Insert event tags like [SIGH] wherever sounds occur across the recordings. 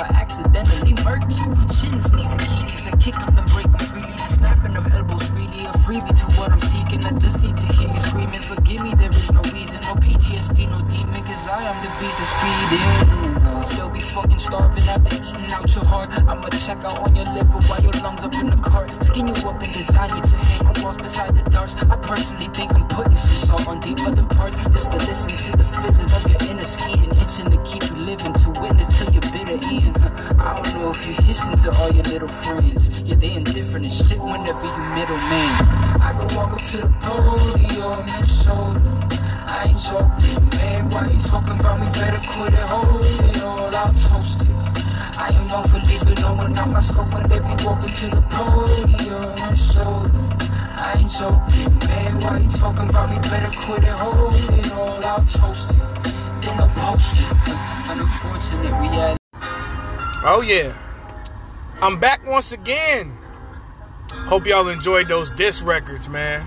I accidentally murk you. Shins, knees, and keys, I kick them, then break them freely. Snapping of elbows really a freebie to what I'm seeking. I just need to hear you screaming. Forgive me, there is no reason, no PTSD, no demon, cause I am the beast that's feeding. Still be fucking starving after eating out your heart. I'ma check out on your liver while your lungs up in the cart. Skin you up and design you to hang on walls beside the darts. I personally think I'm putting some salt on the other parts just to listen to the fizzle of your to all your little friends. Yeah, they indifferent as shit whenever you middleman. I can walk up to the podium and show them. I ain't joking, man. Why you talking about me? Better quit it, hold it all. I'll toast it. I am known for leaving no one out my scope when they be walking to the podium and show them. I ain't joking, man. Why you talking about me? Better quit it, hold it all. I'll toast it. Then I'll post it. Unfortunate reality. Oh yeah. I'm back once again. Hope y'all enjoyed those disc records, man.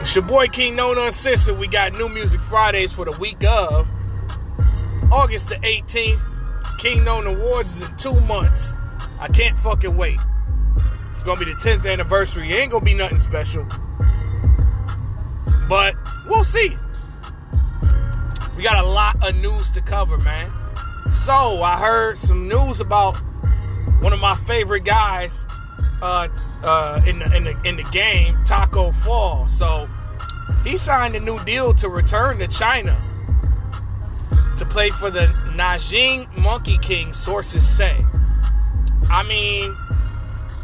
It's your boy King Known Uncensored. We got new music Fridays for the week of August the 18th. King Known Awards is in two months. I can't fucking wait. It's gonna be the 10th anniversary. It ain't gonna be nothing special. But we'll see. We got a lot of news to cover, man. So I heard some news about one of my favorite guys uh, uh, in the in the in the game, Tacko Fall. So he signed a new deal to return to China to play for the Nanjing Monkey King. Sources say. I mean,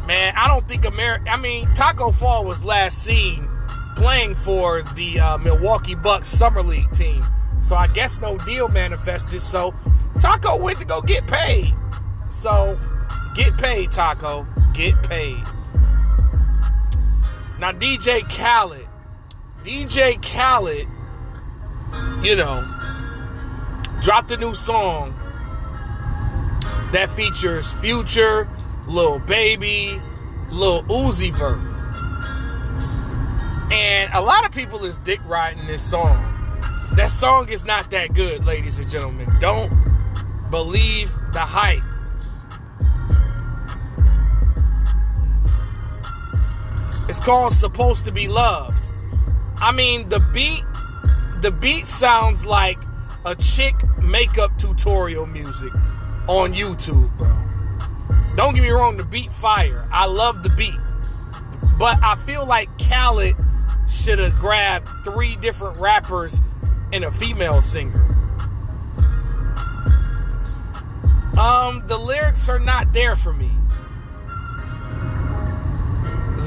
man, I don't think America. I mean, Tacko Fall was last seen playing for the uh, Milwaukee Bucks summer league team. So I guess no deal manifested. So Tacko went to go get paid. So get paid, Tacko. Get paid. Now DJ Khaled. DJ Khaled, you know, dropped a new song that features Future, Lil Baby, Lil Uzi Vert. And a lot of people is dick riding this song. That song is not that good, ladies and gentlemen. Don't believe the hype. It's called Supposed to Be Loved. I mean, the beat the beat sounds like a chick makeup tutorial music on YouTube, bro. Don't get me wrong, the beat fire. I love the beat. But I feel like Khaled should have grabbed three different rappers and a female singer. Um, the lyrics are not there for me.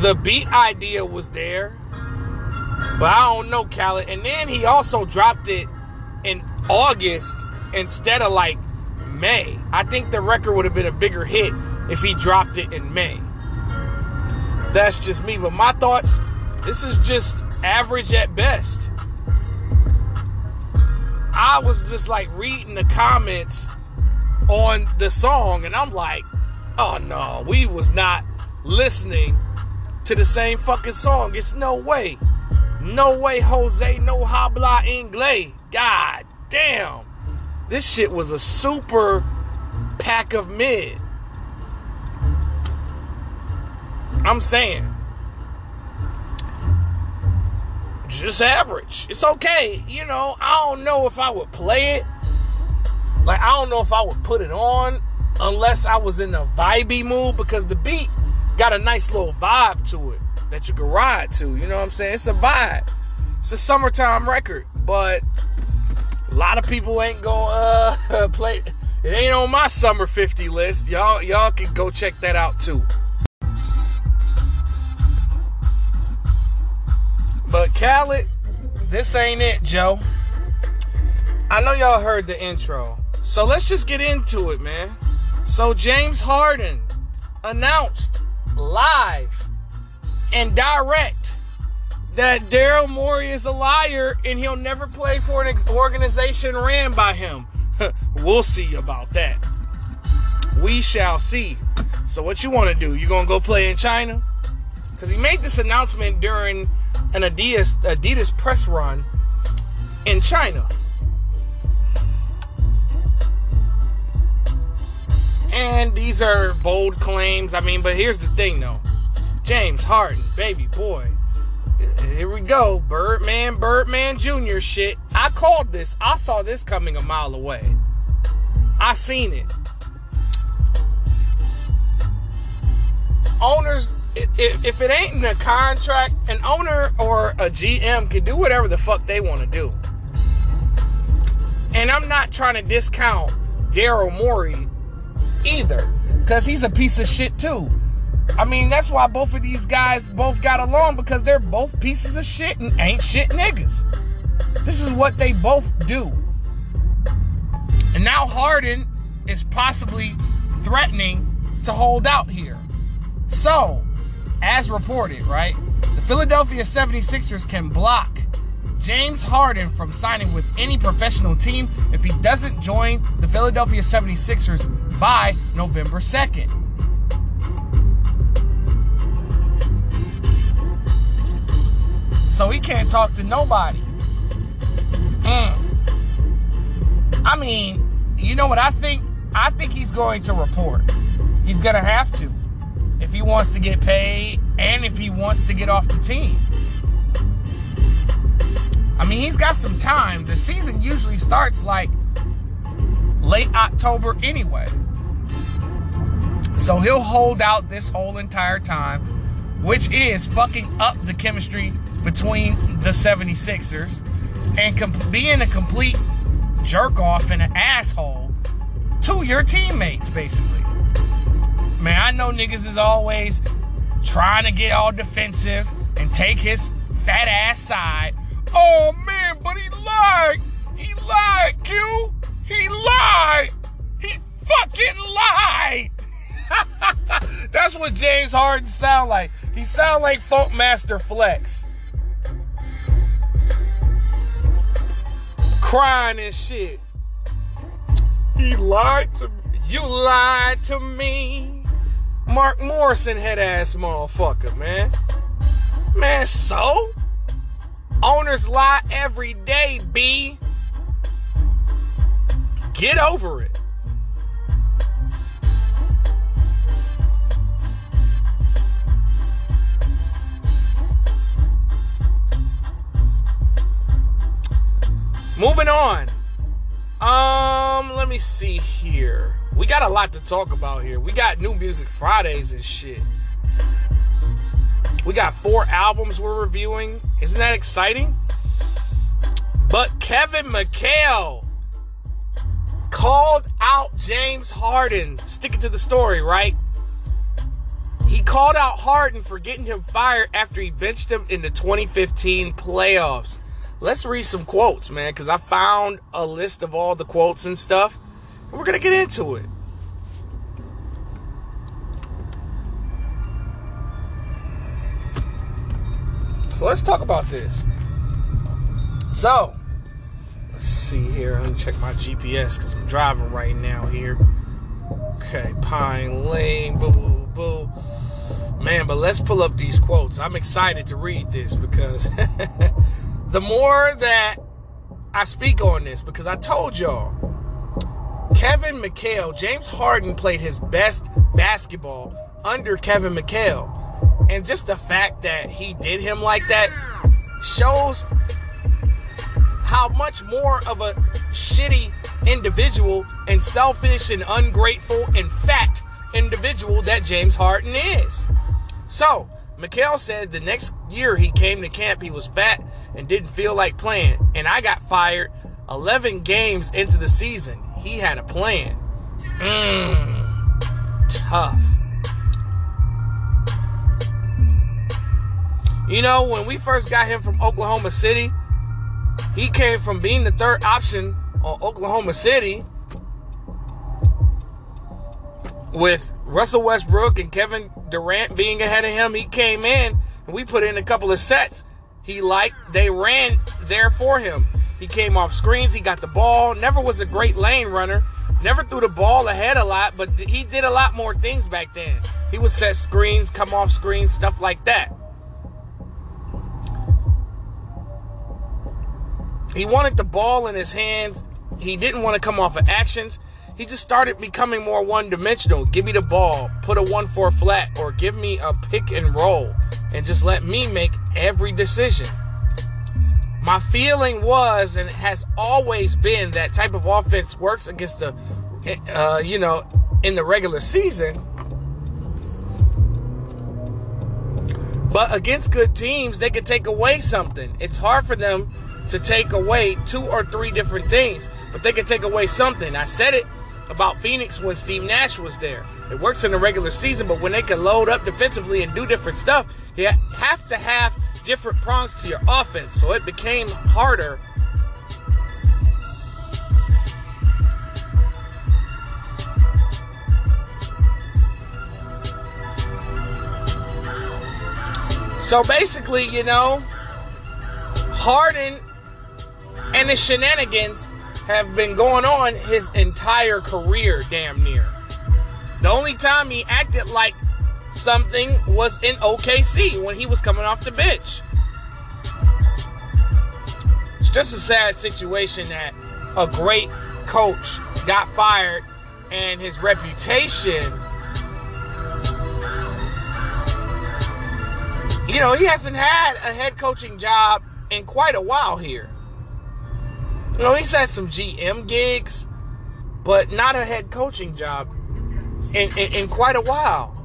The beat idea was there, but I don't know Khaled. And then he also dropped it in August instead of like May. I think the record would have been a bigger hit if he dropped it in May. That's just me. But my thoughts, this is just average at best. I was just like reading the comments on the song and I'm like, oh no, we was not listening to the same fucking song. It's no way. No way, Jose, no habla inglés. God damn. This shit was a super pack of mid. I'm saying. Just average. It's okay. You know, I don't know if I would play it. Like, I don't know if I would put it on unless I was in a vibey mood because the beat got a nice little vibe to it that you can ride to. You know what I'm saying? It's a vibe. It's a summertime record, but a lot of people ain't gonna uh, [LAUGHS] play. It ain't on my summer 50 list. Y'all, y'all can go check that out too. But Khaled, this ain't it, Joe. I know y'all heard the intro. So let's just get into it, man. So James Harden announced live and direct that Daryl Morey is a liar and he'll never play for an organization ran by him. [LAUGHS] we'll see about that. We shall see. So what you want to do? You gonna go play in China? Because he made this announcement during an Adidas Adidas press run in China. And these are bold claims. I mean, but here's the thing though. James Harden, baby boy. Here we go. Birdman, Birdman Jr. shit. I called this. I saw this coming a mile away. I seen it. Owners, if it ain't in the contract, an owner or a GM can do whatever the fuck they want to do. And I'm not trying to discount Daryl Morey either, because he's a piece of shit too. I mean, that's why both of these guys both got along because they're both pieces of shit and ain't shit niggas. This is what they both do. And now Harden is possibly threatening to hold out here. So, as reported, right, the Philadelphia 76ers can block James Harden from signing with any professional team if he doesn't join the Philadelphia 76ers by November 2nd. So he can't talk to nobody. Mm. I mean, you know what I think? I think he's going to report. He's going to have to if he wants to get paid and if he wants to get off the team. I mean, he's got some time. The season usually starts like late October anyway. So he'll hold out this whole entire time, which is fucking up the chemistry between the 76ers and being a complete jerk off and an asshole to your teammates, basically. Man, I know niggas is always trying to get all defensive and take his fat ass side Oh man, but he lied. He lied, Q. He lied. He fucking lied. [LAUGHS] That's what James Harden sound like. He sound like Funkmaster Flex. Crying and shit. He lied to me. You lied to me. Mark Morrison head ass motherfucker, man. Man, so? Owners lie every day, B. Get over it. Moving on. Um, let me see here. We got a lot to talk about here. We got new music Fridays and shit. We got four albums we're reviewing. Isn't that exciting? But Kevin McHale called out James Harden. Sticking to the story, right? He called out Harden for getting him fired after he benched him in the 2015 playoffs. Let's read some quotes, man, because I found a list of all the quotes and stuff. And we're going to get into it. So let's talk about this. So, let's see here. Let me check my GPS because I'm driving right now here. Okay, Pine Lane, boo, boo, boo. Man, but let's pull up these quotes. I'm excited to read this because [LAUGHS] the more that I speak on this, because I told y'all, Kevin McHale, James Harden played his best basketball under Kevin McHale. And just the fact that he did him like that shows how much more of a shitty individual and selfish and ungrateful and fat individual that James Harden is. So, McHale said the next year he came to camp, he was fat and didn't feel like playing. And I got fired 11 games into the season. He had a plan. Mmm. Tough. You know, when we first got him from Oklahoma City, He came from being the third option on Oklahoma City with Russell Westbrook and Kevin Durant being ahead of him. He came in and we put in a couple of sets. He liked, they ran there for him. He came off screens, he got the ball, never was a great lane runner, never threw the ball ahead a lot, but he did a lot more things back then. He would set screens, come off screens, stuff like that. He wanted the ball in his hands. He didn't want to come off of actions. He just started becoming more one dimensional. Give me the ball, put a 1 4 flat, or give me a pick and roll, and just let me make every decision. My feeling was, and has always been, that type of offense works against the, uh, you know, in the regular season. But against good teams, they could take away something. It's hard for them to take away two or three different things, but they can take away something. I said it about Phoenix when Steve Nash was there. It works in the regular season, but when they can load up defensively and do different stuff, you have to have different prongs to your offense. So it became harder. So basically, you know, Harden and the shenanigans have been going on his entire career, damn near. The only time he acted like something was in OKC when he was coming off the bench. It's just a sad situation that a great coach got fired and his reputation. You know, he hasn't had a head coaching job in quite a while here. You know, he's had some GM gigs, but not a head coaching job in, in, in quite a while.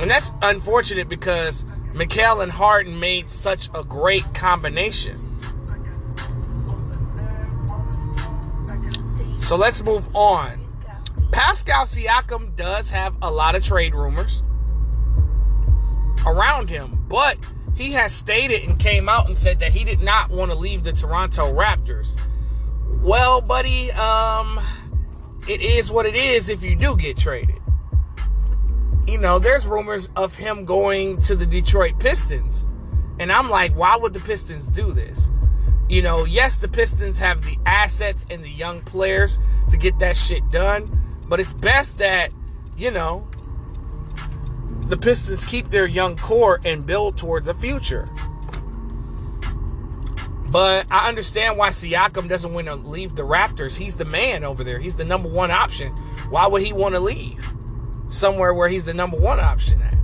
And that's unfortunate because McHale and Harden made such a great combination. So let's move on. Pascal Siakam does have a lot of trade rumors around him, but he has stated and came out and said that he did not want to leave the Toronto Raptors. Well, buddy, um, it is what it is if you do get traded. You know, there's rumors of him going to the Detroit Pistons. And I'm like, why would the Pistons do this? You know, yes, the Pistons have the assets and the young players to get that shit done, but it's best that, you know, the Pistons keep their young core and build towards a future. But I understand why Siakam doesn't want to leave the Raptors. He's the man over there. He's the number one option. Why would he want to leave somewhere where he's the number one option at?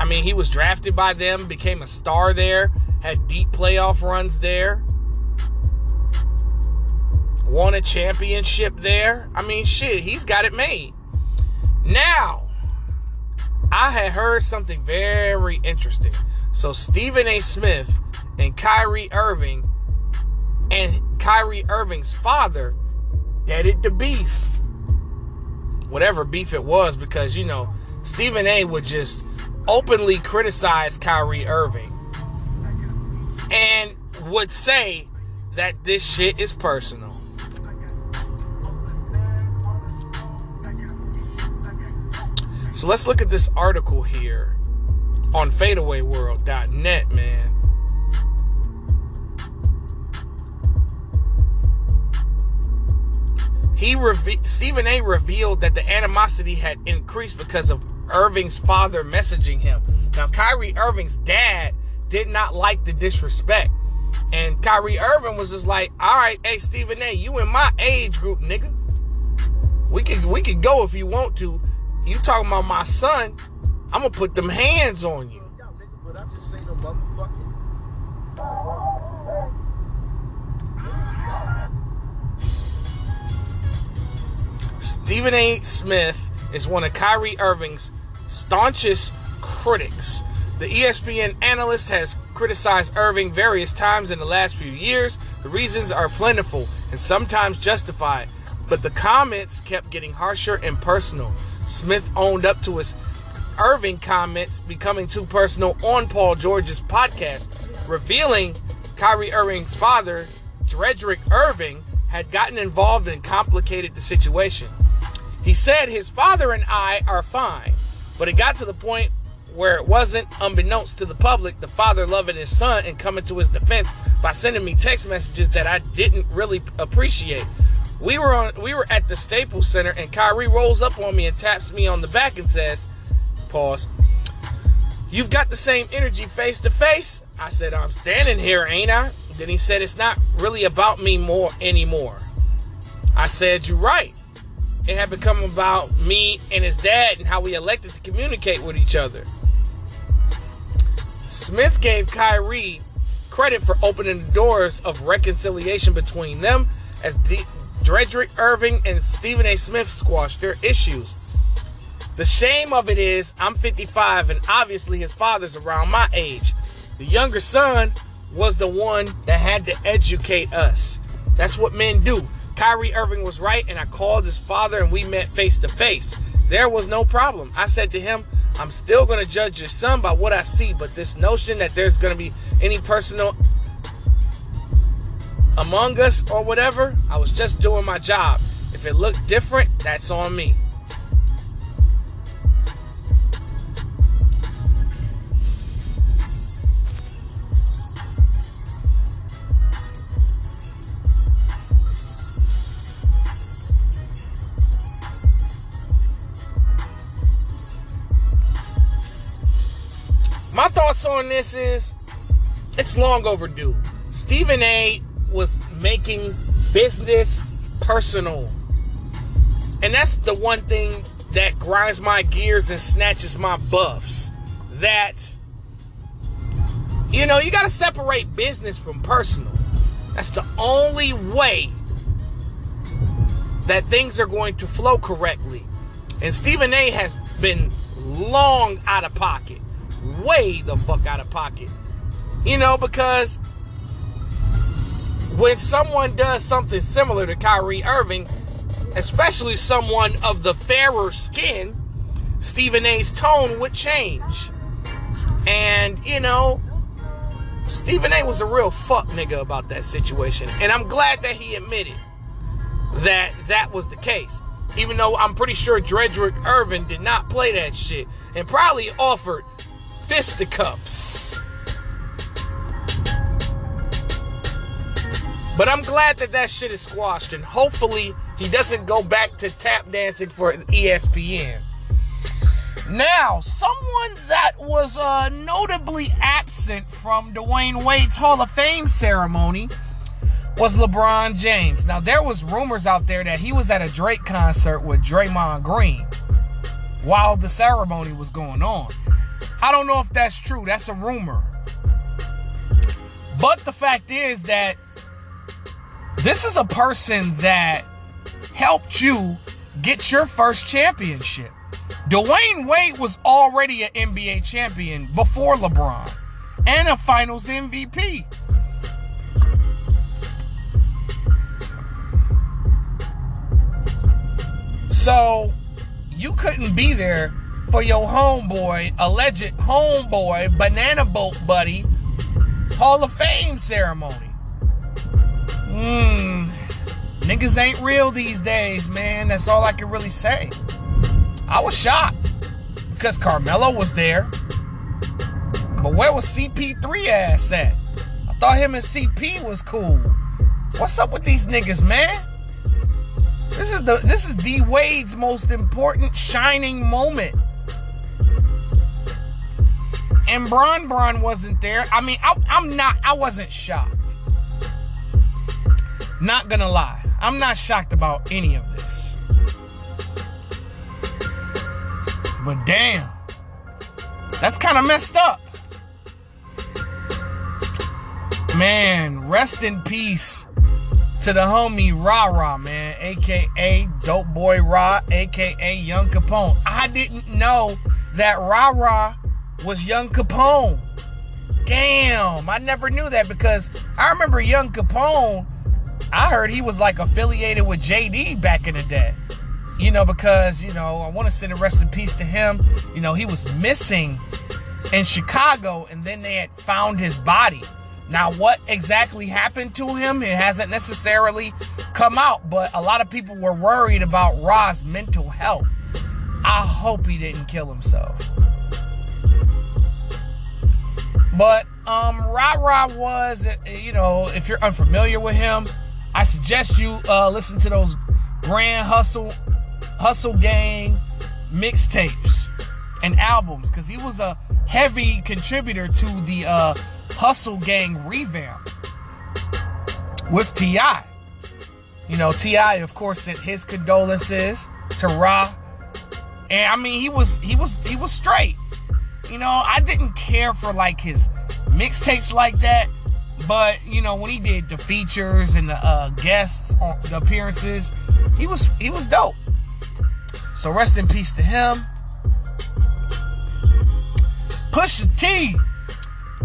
I mean, he was drafted by them, became a star there, had deep playoff runs there won a championship there. I mean, shit, he's got it made. Now, I had heard something very interesting. So, Stephen A. Smith and Kyrie Irving and Kyrie Irving's father deaded the beef. Whatever beef it was, because, you know, Stephen A. would just openly criticize Kyrie Irving and would say that this shit is personal. So let's look at this article here on fadeawayworld.net, man. He reve- Stephen A. revealed that the animosity had increased because of Irving's father messaging him. Now, Kyrie Irving's dad did not like the disrespect. And Kyrie Irving was just like, all right, hey, Stephen A., you in my age group, nigga. We could we could go if you want to. You talking about my son? I'm gonna put them hands on you. Stephen A. Smith is one of Kyrie Irving's staunchest critics. The ESPN analyst has criticized Irving various times in the last few years. The reasons are plentiful and sometimes justified, but the comments kept getting harsher and personal. Smith owned up to his Irving comments becoming too personal on Paul George's podcast, revealing Kyrie Irving's father, Drederick Irving, had gotten involved and complicated the situation. He said his father and I are fine, but it got to the point where it wasn't unbeknownst to the public, the father loving his son and coming to his defense by sending me text messages that I didn't really appreciate. We were on we were at the Staples Center and Kyrie rolls up on me and taps me on the back and says, pause, You've got the same energy face to face. I said, I'm standing here, ain't I? Then he said, It's not really about me more anymore. I said, You're right. It had become about me and his dad and how we elected to communicate with each other. Smith gave Kyrie credit for opening the doors of reconciliation between them as Drederick Irving and Stephen A. Smith squashed their issues. The shame of it is, I'm 55 and obviously his father's around my age. The younger son was the one that had to educate us. That's what men do. Kyrie Irving was right, and I called his father and we met face to face. There was no problem. I said to him, I'm still going to judge your son by what I see, but this notion that there's going to be any personal among us or whatever, I was just doing my job. If it looked different, that's on me. My thoughts on this is it's long overdue. Stephen A was making business personal. And that's the one thing that grinds my gears and snatches my buffs. That, you know, you got to separate business from personal. That's the only way that things are going to flow correctly. And Stephen A has been long out of pocket. Way the fuck out of pocket. You know, because when someone does something similar to Kyrie Irving, especially someone of the fairer skin, Stephen A's tone would change. And, you know, Stephen A was a real fuck nigga about that situation. And I'm glad that he admitted that that was the case. Even though I'm pretty sure Drederick Irving did not play that shit and probably offered fisticuffs. But I'm glad that that shit is squashed, and hopefully he doesn't go back to tap dancing for ESPN. Now, someone that was uh, notably absent from Dwyane Wade's Hall of Fame ceremony was LeBron James. Now, there was rumors out there that he was at a Drake concert with Draymond Green while the ceremony was going on. I don't know if that's true. That's a rumor. But the fact is that this is a person that helped you get your first championship. Dwyane Wade was already an NBA champion before LeBron and a finals MVP. So you couldn't be there for your homeboy, alleged homeboy, banana boat buddy, Hall of Fame ceremony. Mmm. Niggas ain't real these days, man. That's all I can really say. I was shocked because Carmelo was there. But where was CP3 ass at? I thought him and CP was cool. What's up with these niggas, man? This is the this is D Wade's most important shining moment. And Bron Bron wasn't there. I mean, I, I'm not. I wasn't shocked. Not gonna lie, I'm not shocked about any of this. But damn, that's kind of messed up. Man, rest in peace to the homie Ra Ra, man, aka Dope Boy Ra, aka Young Capone. I didn't know that Ra Ra was Young Capone. Damn, I never knew that because I remember Young Capone. I heard he was like affiliated with JD back in the day. you know, because, you know, I want to send a rest in peace to him. You know, he was missing in Chicago and then they had found his body. Now, what exactly happened to him, it hasn't necessarily come out, but a lot of people were worried about Ra's mental health. I hope he didn't kill himself. But um, Ra Ra was, you know, if you're unfamiliar with him, I suggest you uh, listen to those Grand Hustle, Hustle Gang mixtapes and albums because he was a heavy contributor to the uh, Hustle Gang revamp with T.I. You know, T.I. of course sent his condolences to Ra. And I mean he was he was he was straight. You know, I didn't care for like his mixtapes like that. But you know, when he did the features and the uh, guests on the appearances, he was he was dope. So rest in peace to him. Pusha T.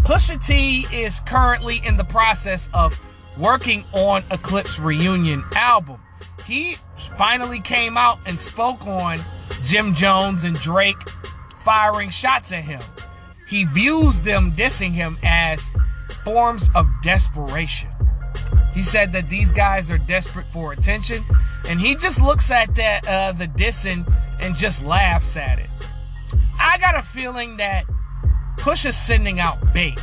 Pusha T is currently in the process of working on Eclipse reunion album. He finally came out and spoke on Jim Jones and Drake firing shots at him. He views them dissing him as forms of desperation. He said that these guys are desperate for attention, and he just looks at that uh, the dissing and just laughs at it. I got a feeling that Pusha's sending out bait.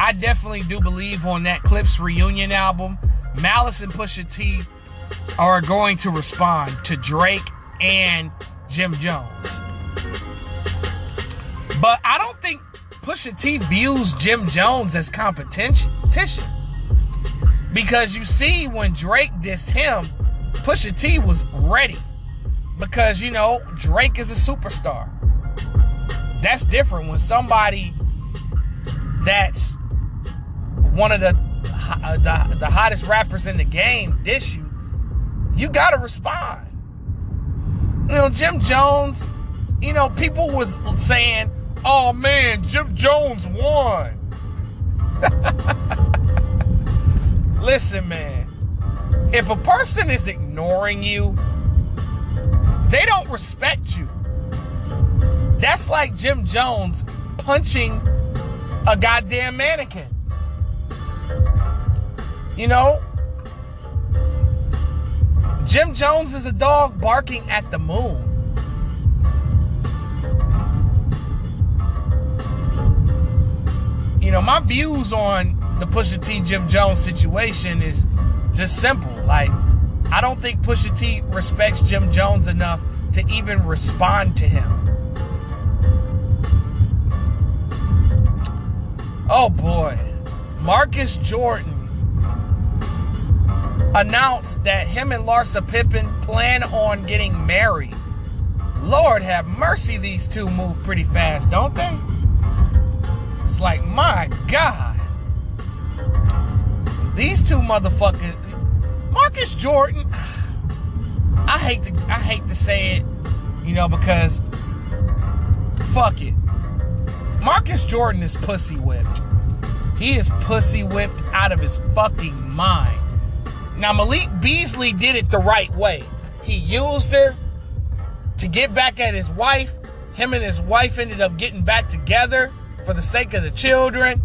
I definitely do believe on that Clipse reunion album, Malice and Pusha T are going to respond to Drake and Jim Jones. But I don't Pusha T views Jim Jones as competition. Because you see, when Drake dissed him, Pusha T was ready. Because, you know, Drake is a superstar. That's different when somebody that's one of the, uh, the, the hottest rappers in the game diss you, you gotta respond. You know, Jim Jones, you know, people was saying, oh man, Jim Jones won. [LAUGHS] Listen, man, if a person is ignoring you, they don't respect you. That's like Jim Jones punching a goddamn mannequin. You know? Jim Jones is a dog barking at the moon. You know, my views on the Pusha T Jim Jones situation is just simple. Like, I don't think Pusha T respects Jim Jones enough to even respond to him. Oh boy. Marcus Jordan announced that him and Larsa Pippen plan on getting married. Lord have mercy, these two move pretty fast, don't they? Like, my God. These two motherfuckers. Marcus Jordan. I hate to I hate to say it, you know, because fuck it. Marcus Jordan is pussy whipped. He is pussy whipped out of his fucking mind. Now, Malik Beasley did it the right way. He used her to get back at his wife. Him and his wife ended up getting back together for the sake of the children.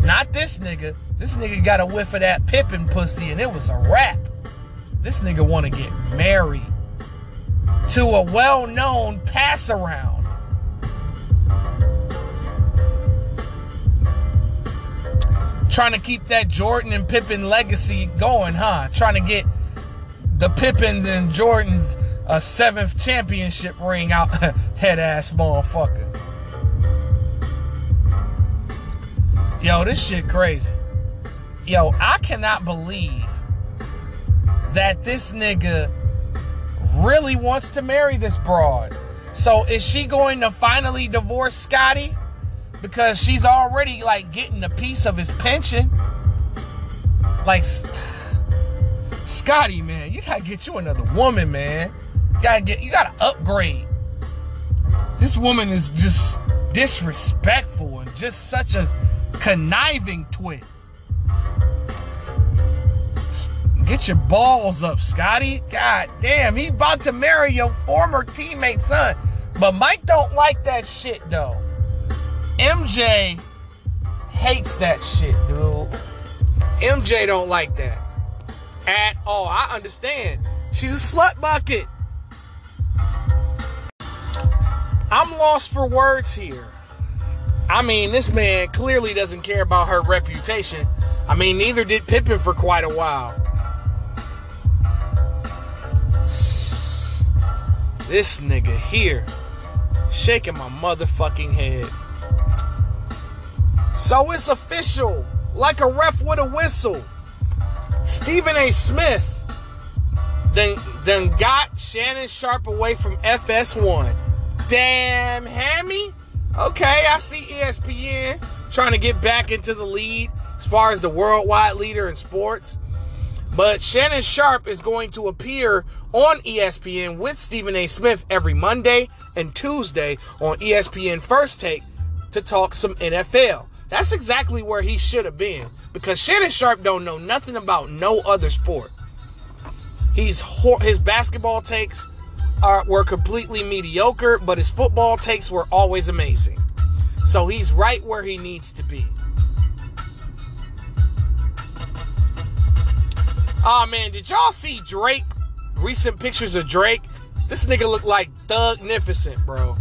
Not this nigga. This nigga got a whiff of that Pippen pussy and it was a wrap. This nigga want to get married to a well known pass around. trying to keep that Jordan and Pippen legacy going, huh? Trying to get the Pippens and Jordans a seventh championship ring out, [LAUGHS] head ass motherfucker. Yo, this shit crazy. Yo, I cannot believe that this nigga really wants to marry this broad. So is she going to finally divorce Scottie? because she's already like getting a piece of his pension. Like Scottie, man, you gotta get you another woman, man. You gotta get you gotta upgrade. This woman is just disrespectful and just such a conniving twit. Get your balls up, Scottie. God damn, he about to marry your former teammate's son. But Mike don't like that shit though. MJ hates that shit, dude. MJ don't like that at all. I understand. She's a slut bucket. I'm lost for words here. I mean, this man clearly doesn't care about her reputation. I mean, neither did Pippen for quite a while. This nigga here shaking my motherfucking head. So it's official, like a ref with a whistle. Stephen A. Smith then, then got Shannon Sharpe away from FS1. Damn, Hammy. Okay, I see ESPN trying to get back into the lead as far as the worldwide leader in sports. But Shannon Sharpe is going to appear on ESPN with Stephen A. Smith every Monday and Tuesday on ESPN First Take to talk some NFL. That's exactly where he should have been because Shannon Sharpe don't know nothing about no other sport. He's his basketball takes are were completely mediocre, but his football takes were always amazing. So he's right where he needs to be. Oh man, did y'all see Drake? Recent pictures of Drake. This nigga look like Thugnificent, bro.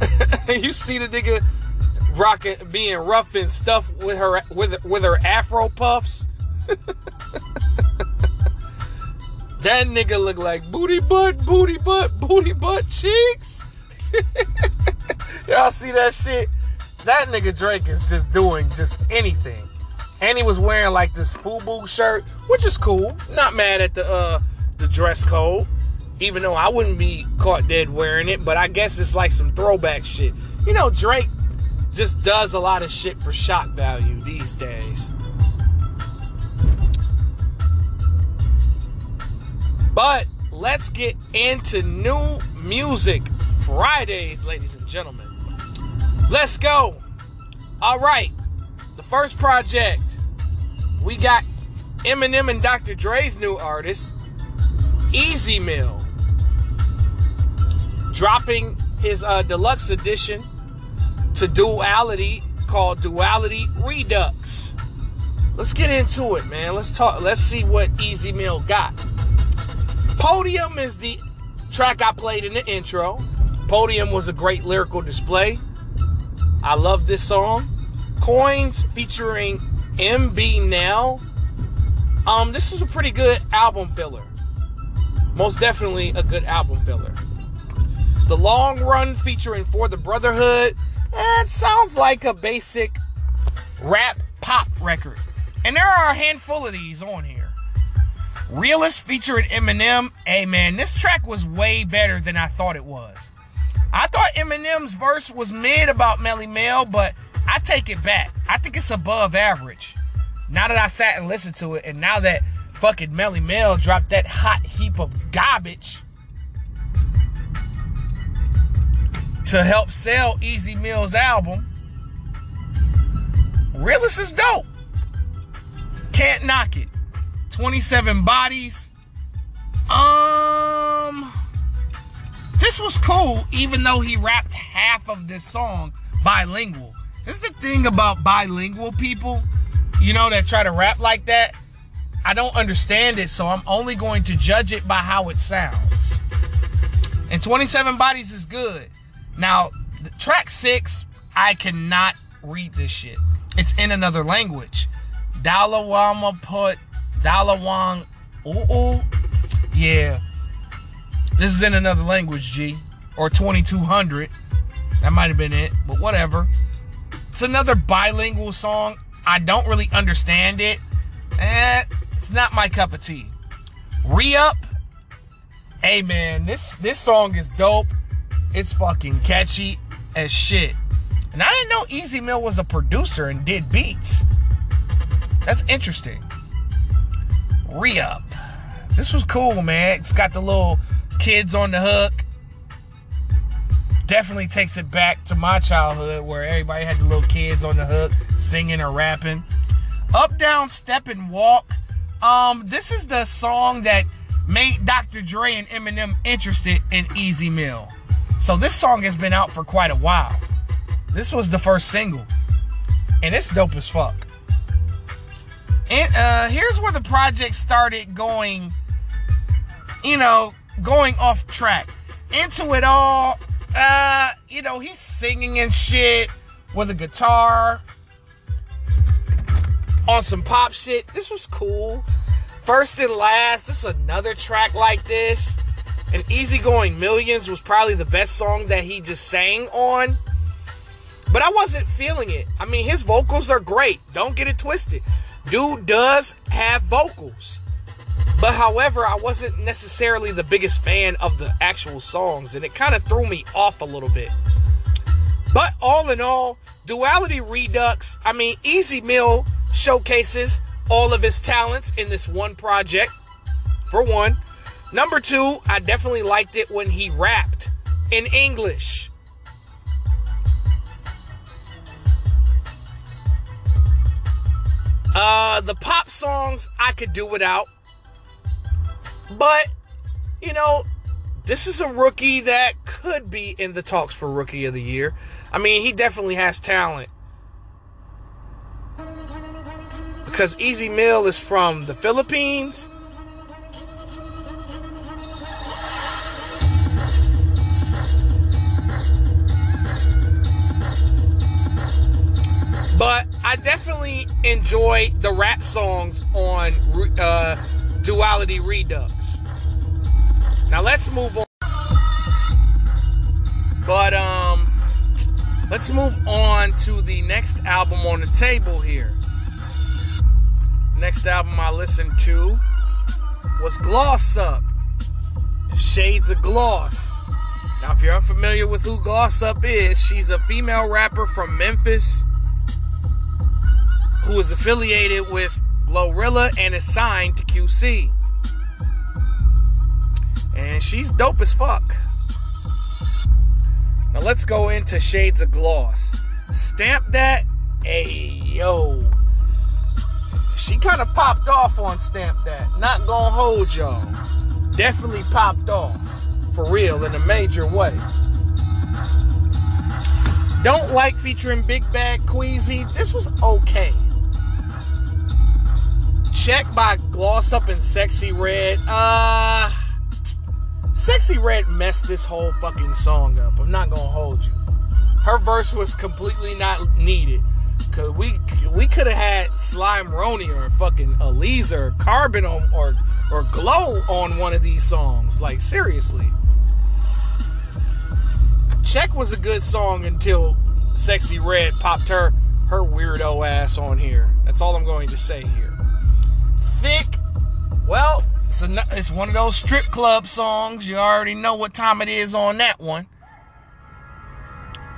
[LAUGHS] you see the nigga rocking, being rough and stuff with her with with her afro puffs. [LAUGHS] that nigga look like booty butt, booty butt, booty butt cheeks. [LAUGHS] Y'all see that shit? That nigga Drake is just doing just anything. And he was wearing like this FUBU shirt, which is cool. Not mad at the uh the dress code. Even though I wouldn't be caught dead wearing it, but I guess it's like some throwback shit. You know, Drake just does a lot of shit for shock value these days. But let's get into new music Fridays, ladies and gentlemen. Let's go. All right. The first project, we got Eminem and Dr. Dre's new artist, Ez Mil, dropping his uh, deluxe edition to duality called Duality Redux. Let's get into it, man. Let's talk. Let's see what Ez Mil got. Podium is the track I played in the intro. Podium was a great lyrical display. I love this song. Coins featuring MB Now. Um, this is a pretty good album filler. Most definitely a good album filler. The long run featuring For the Brotherhood it sounds like a basic rap pop record. And there are a handful of these on here. Realist featuring Eminem. Hey man, this track was way better than I thought it was. I thought Eminem's verse was mid about Melle Mel, but I take it back. I think it's above average. Now that I sat and listened to it, and now that fucking Melle Mel dropped that hot heap of garbage, to help sell EZ Mil's album. Realist is dope. Can't knock it. 27 bodies. Um This was cool even though he rapped half of this song bilingual. This is the thing about bilingual people, you know, that try to rap like that. I don't understand it, so I'm only going to judge it by how it sounds. And 27 bodies is good. Now, track six, I cannot read this shit. It's in another language. Dalawama put Dalawang ooh Yeah. This is in another language, G. Or 2200. That might have been it, but whatever. It's another bilingual song. I don't really understand it. Eh, it's not my cup of tea. Re-up. Hey man, this this song is dope. It's fucking catchy as shit. And I didn't know Ez Mil was a producer and did beats. That's interesting. Re up. This was cool, man. It's got the little kids on the hook. Definitely takes it back to my childhood where everybody had the little kids on the hook singing or rapping. Up, down, step, and walk Um, this is the song that made Dr. Dre and Eminem interested in EZ Mil. So this song has been out for quite a while. This was the first single. And it's dope as fuck. And uh here's where the project started going, you know, going off track. Into it all, uh, you know, he's singing and shit with a guitar on some pop shit. This was cool. First and last, this is another track like this. And Easygoing Millions was probably the best song that he just sang on. But I wasn't feeling it. I mean, his vocals are great. Don't get it twisted. Dude does have vocals. But however, I wasn't necessarily the biggest fan of the actual songs, and it kind of threw me off a little bit. But all in all, Duality Redux, I mean, EZ Mil showcases all of his talents in this one project, for one. Number two, I definitely liked it when he rapped in English. Uh, the pop songs I could do without. But, you know, this is a rookie that could be in the talks for Rookie of the Year. I mean, he definitely has talent. Because EZ Mil is from the Philippines. But I definitely enjoy the rap songs on uh, Duality Redux. Now let's move on. But um let's move on to the next album on the table here. Next album I listened to was Gloss Up. Shades of Gloss. Now if you're unfamiliar with who Gloss Up is, she's a female rapper from Memphis who is affiliated with Glorilla and is signed to QC. And she's dope as fuck. Now let's go into Shades of Gloss. Stamp that. Ayo. She kind of popped off on Stamp That. Not gonna hold y'all. Definitely popped off. For real, in a major way. Don't like featuring Big Bad Queasy. This was okay. Check by Gloss Up and Sexyy Red. Uh Sexyy Red messed this whole fucking song up. I'm not gonna hold you. Her verse was completely not needed. Cause we we could have had Slime Roni or fucking Aleza or Carbon on, or or Glow on one of these songs. Like seriously. Check was a good song until Sexyy Red popped her her weirdo ass on here. That's all I'm going to say here. Thick, well, it's, a, it's one of those strip club songs. You already know what time it is on that one.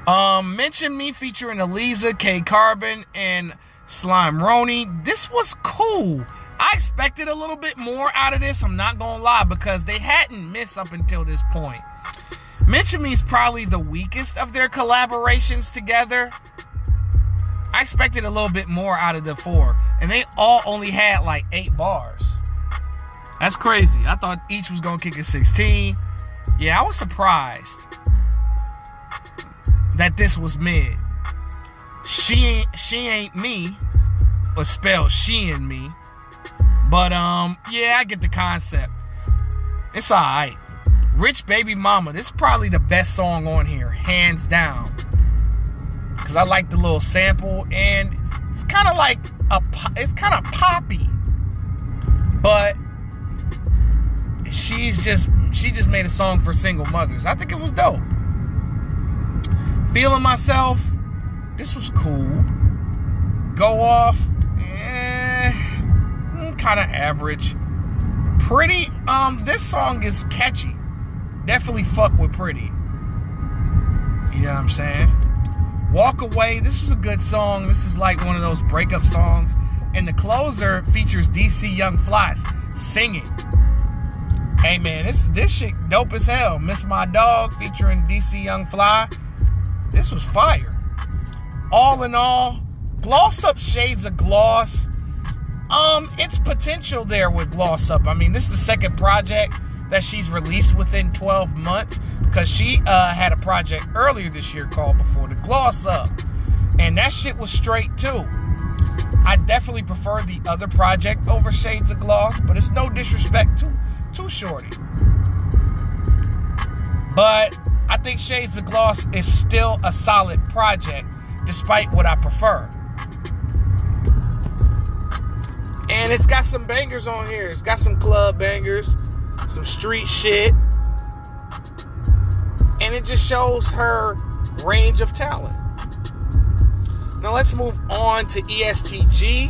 Um, mention me featuring Aleza, K Carbon, and Slime Roni. This was cool. I expected a little bit more out of this. I'm not gonna lie because they hadn't missed up until this point. Mention Me is probably the weakest of their collaborations together. I expected a little bit more out of the four, and they all only had like eight bars. That's crazy. I thought each was gonna kick a 16. Yeah, I was surprised that this was mid. She ain't she ain't me, or spelled she and me. But um, yeah, I get the concept. It's alright. Rich Baby Mama. This is probably the best song on here, hands down. Cause I like the little sample, and it's kind of like a, it's kind of poppy, but she's just she just made a song for single mothers. I think it was dope. Feeling myself, this was cool. Go off, eh, kind of average. Pretty, um, this song is catchy. Definitely fuck with pretty. You know what I'm saying? Walk Away, this was a good song. This is like one of those breakup songs. And the closer features DC Young Flies singing. Hey man, this this shit dope as hell. Miss My Dog featuring DC Young Fly. This was fire. All in all, gloss up shades of gloss. Um, it's potential there with Gloss Up. I mean, this is the second project that she's released within 12 months because she uh, had a project earlier this year called Before the Gloss Up. And that shit was straight too. I definitely prefer the other project over Shades of Gloss, but it's no disrespect to, to Shorty. But I think Shades of Gloss is still a solid project, despite what I prefer. And it's got some bangers on here. It's got some club bangers, some street shit. And it just shows her range of talent. Now let's move on to EST Gee.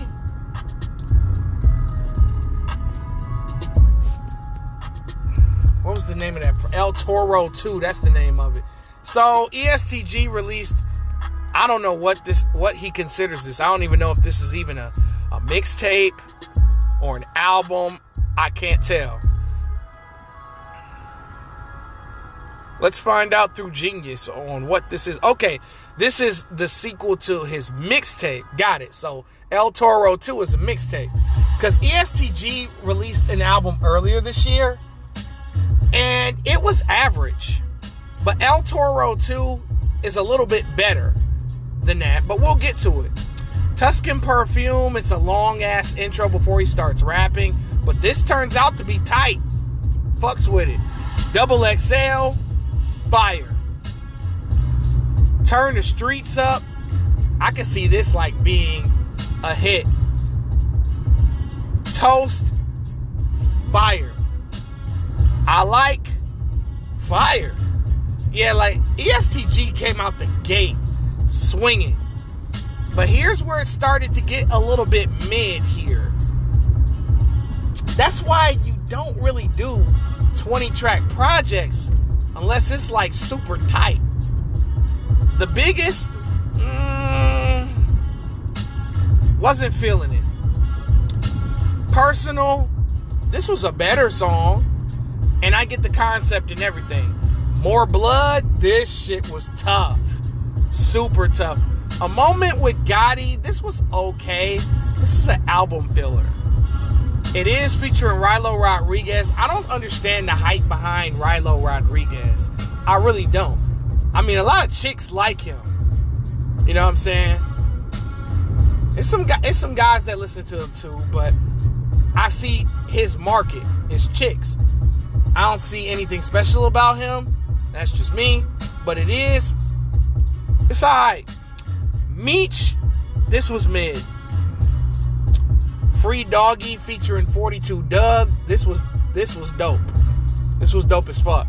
What was the name of that? El Toro 2, that's the name of it. So EST Gee released I don't know what this what he considers this. I don't even know if this is even a, a mixtape or an album. I can't tell. Let's find out through Genius on what this is. Okay, this is the sequel to his mixtape. Got it. So El Toro 2 is a mixtape. Because EST Gee released an album earlier this year, and it was average. But El Toro 2 is a little bit better than that, but we'll get to it. Tuscan Perfume, it's a long ass intro before he starts rapping, but this turns out to be tight. Fucks with it. Double XL, fire. Turn the streets up. I can see this like being a hit. Toast, fire. I like fire. Yeah, like EST Gee came out the gate swinging. But here's where it started to get a little bit mid here. That's why you don't really do 20 track projects unless it's like super tight. The biggest, mm, wasn't feeling it. Personal, this was a better song, and I get the concept and everything. More blood, this shit was tough. Super tough. A moment with Gotti, this was okay. This is an album filler. It is featuring Rylo Rodriguez. I don't understand the hype behind Rylo Rodriguez. I really don't. I mean, a lot of chicks like him. You know what I'm saying? It's some it's some guys that listen to him too, but I see his market is chicks. I don't see anything special about him. That's just me, but it is. It's alright. Meech, this was mid. Free Doggy featuring 42 Dugg. This was this was dope. This was dope as fuck.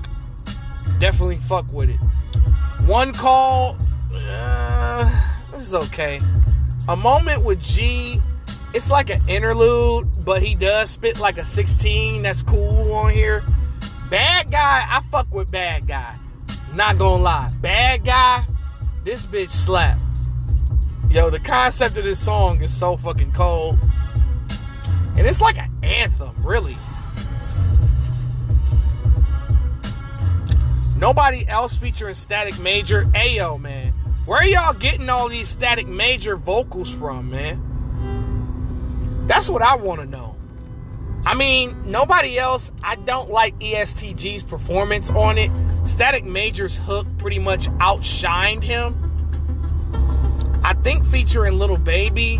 Definitely fuck with it. One call. Uh, this is okay. A moment with G. It's like an interlude, but he does spit like a 16. That's cool on here. Bad guy. I fuck with bad guy. Not gonna lie. Bad guy. This bitch slap. Yo, the concept of this song is so fucking cold. And it's like an anthem, really. Nobody else featuring Static Major. Ayo, man. Where are y'all getting all these Static Major vocals from, man? That's what I want to know. I mean, nobody else, I don't like EST Gee's performance on it. Static Major's hook pretty much outshined him. I think featuring Lil Baby,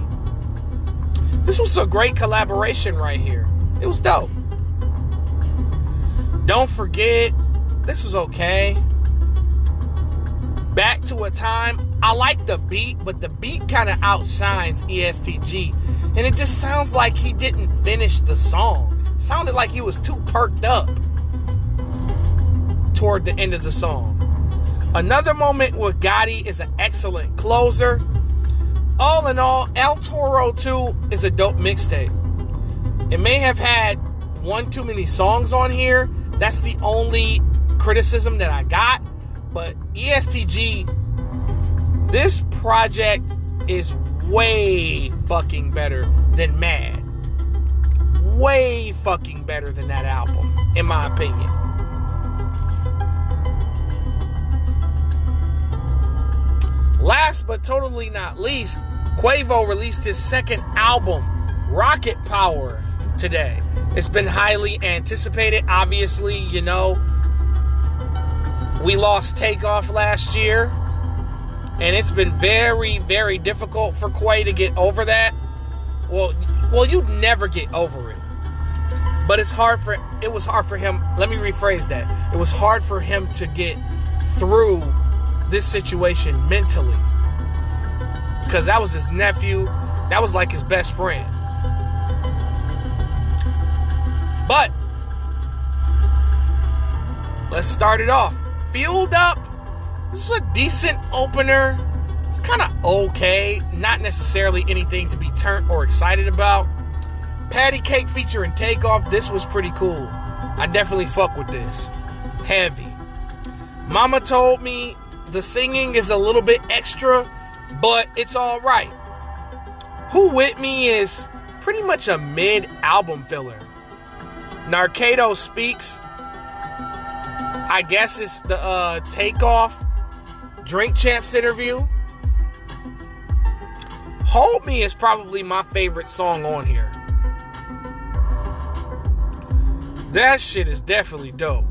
this was a great collaboration right here. It was dope. Don't forget, this was okay. Back to a time, I like the beat, but the beat kind of outshines EST Gee. And it just sounds like he didn't finish the song. Sounded like he was too perked up toward the end of the song. Another moment with Gotti is an excellent closer. All in all, El Toro 2 is a dope mixtape. It may have had one too many songs on here. That's the only criticism that I got. But EST Gee, this project is way fucking better than Mad. Way fucking better than that album, in my opinion. Last but totally not least, Quavo released his second album, Rocket Power today. It's been highly anticipated. Obviously, you know, we lost Takeoff last year, and it's been very, very difficult for Quay to get over that. Well, well, you'd never get over it. But it's hard for it was hard for him. Let me rephrase that. It was hard for him to get through this situation mentally. Because that was his nephew. That was like his best friend. But let's start it off. Fueled up. This is a decent opener. It's kind of okay. Not necessarily anything to be turned or excited about. Patty Cake featuring Takeoff. This was pretty cool. I definitely fuck with this. Heavy. Mama told me the singing is a little bit extra, but it's all right. Who With Me is pretty much a mid album filler. Narcado Speaks, I guess it's the uh, takeoff Drink Champs interview. Hold Me is probably my favorite song on here. That shit is definitely dope.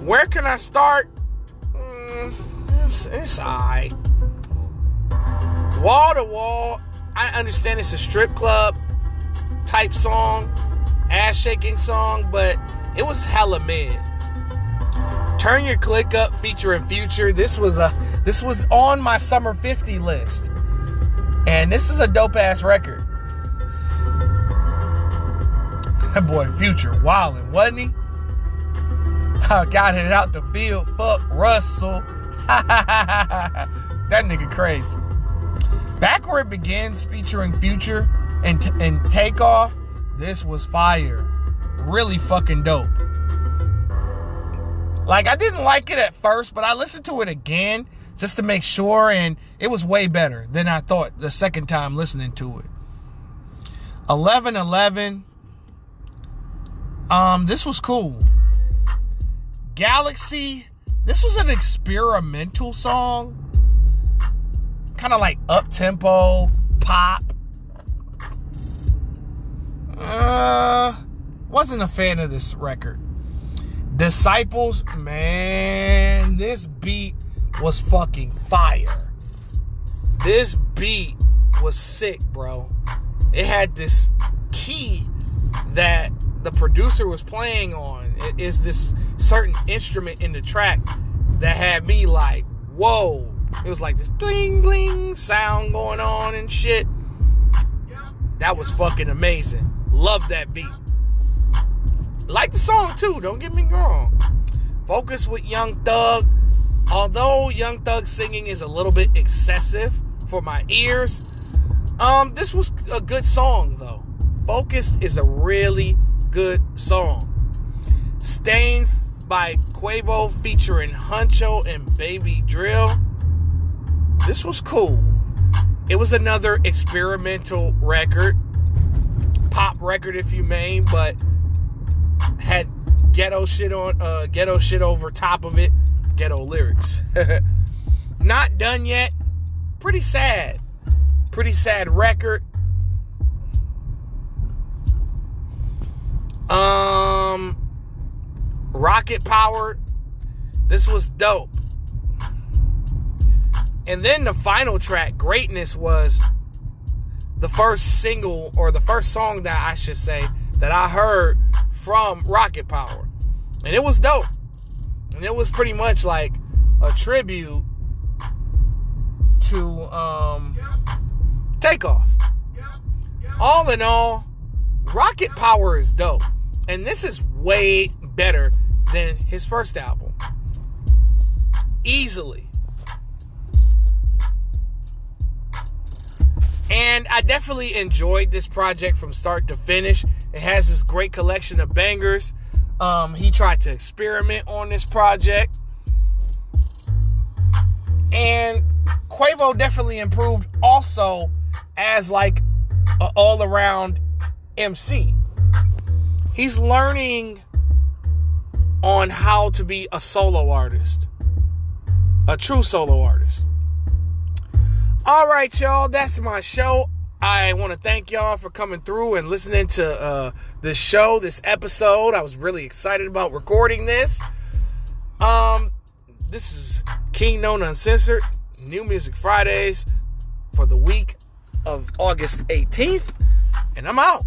Where can I start? Mm, it's, it's alright. Wall to wall. I understand it's a strip club type song, ass shaking song, but it was hella mid. Turn your click up featuring Future. This was a this was on my summer 50 list. And this is a dope ass record. That boy Future wildin', wasn't he? [LAUGHS] I Got it out the field. Fuck Russell. [LAUGHS] that nigga crazy. Back where it begins, featuring Future and, and Takeoff, this was fire. Really fucking dope. Like, I didn't like it at first, but I listened to it again just to make sure, and it was way better than I thought the second time listening to it. 1111. Um, this was cool. Galaxy. This was an experimental song. Kind of like up tempo, pop. Uh, wasn't a fan of this record. Disciples, man, this beat was fucking fire. This beat was sick, bro. It had this key that the producer was playing on. It is this certain instrument in the track that had me like, whoa. It was like this bling bling sound going on and shit. That was fucking amazing. Love that beat. Like the song too, don't get me wrong. Focus with Young Thug. Although Young Thug singing is a little bit excessive for my ears, um, this was a good song though. Focus is a really good song. Stained by Quavo featuring Huncho and Baby Drill. This was cool. It was another experimental record, pop record if you may, but had ghetto shit on uh ghetto shit over top of it, ghetto lyrics. [LAUGHS] Not done yet. Pretty sad. Pretty sad record. Um rocket powered. This was dope. And then the final track, Greatness, was the first single or the first song that I should say that I heard from Rocket Power. And it was dope. And it was pretty much like a tribute to um, Takeoff. All in all, Rocket Power is dope. And this is way better than his first album. Easily. And I definitely enjoyed this project from start to finish. It has this great collection of bangers. Um, he tried to experiment on this project. And Quavo definitely improved also as like an all around MC. He's learning on how to be a solo artist, a true solo artist. All right, y'all, that's my show. I want to thank y'all for coming through and listening to uh, this show, this episode. I was really excited about recording this. Um, this is Kingknown Uncensored, New Music Fridays for the week of August 18th, and I'm out.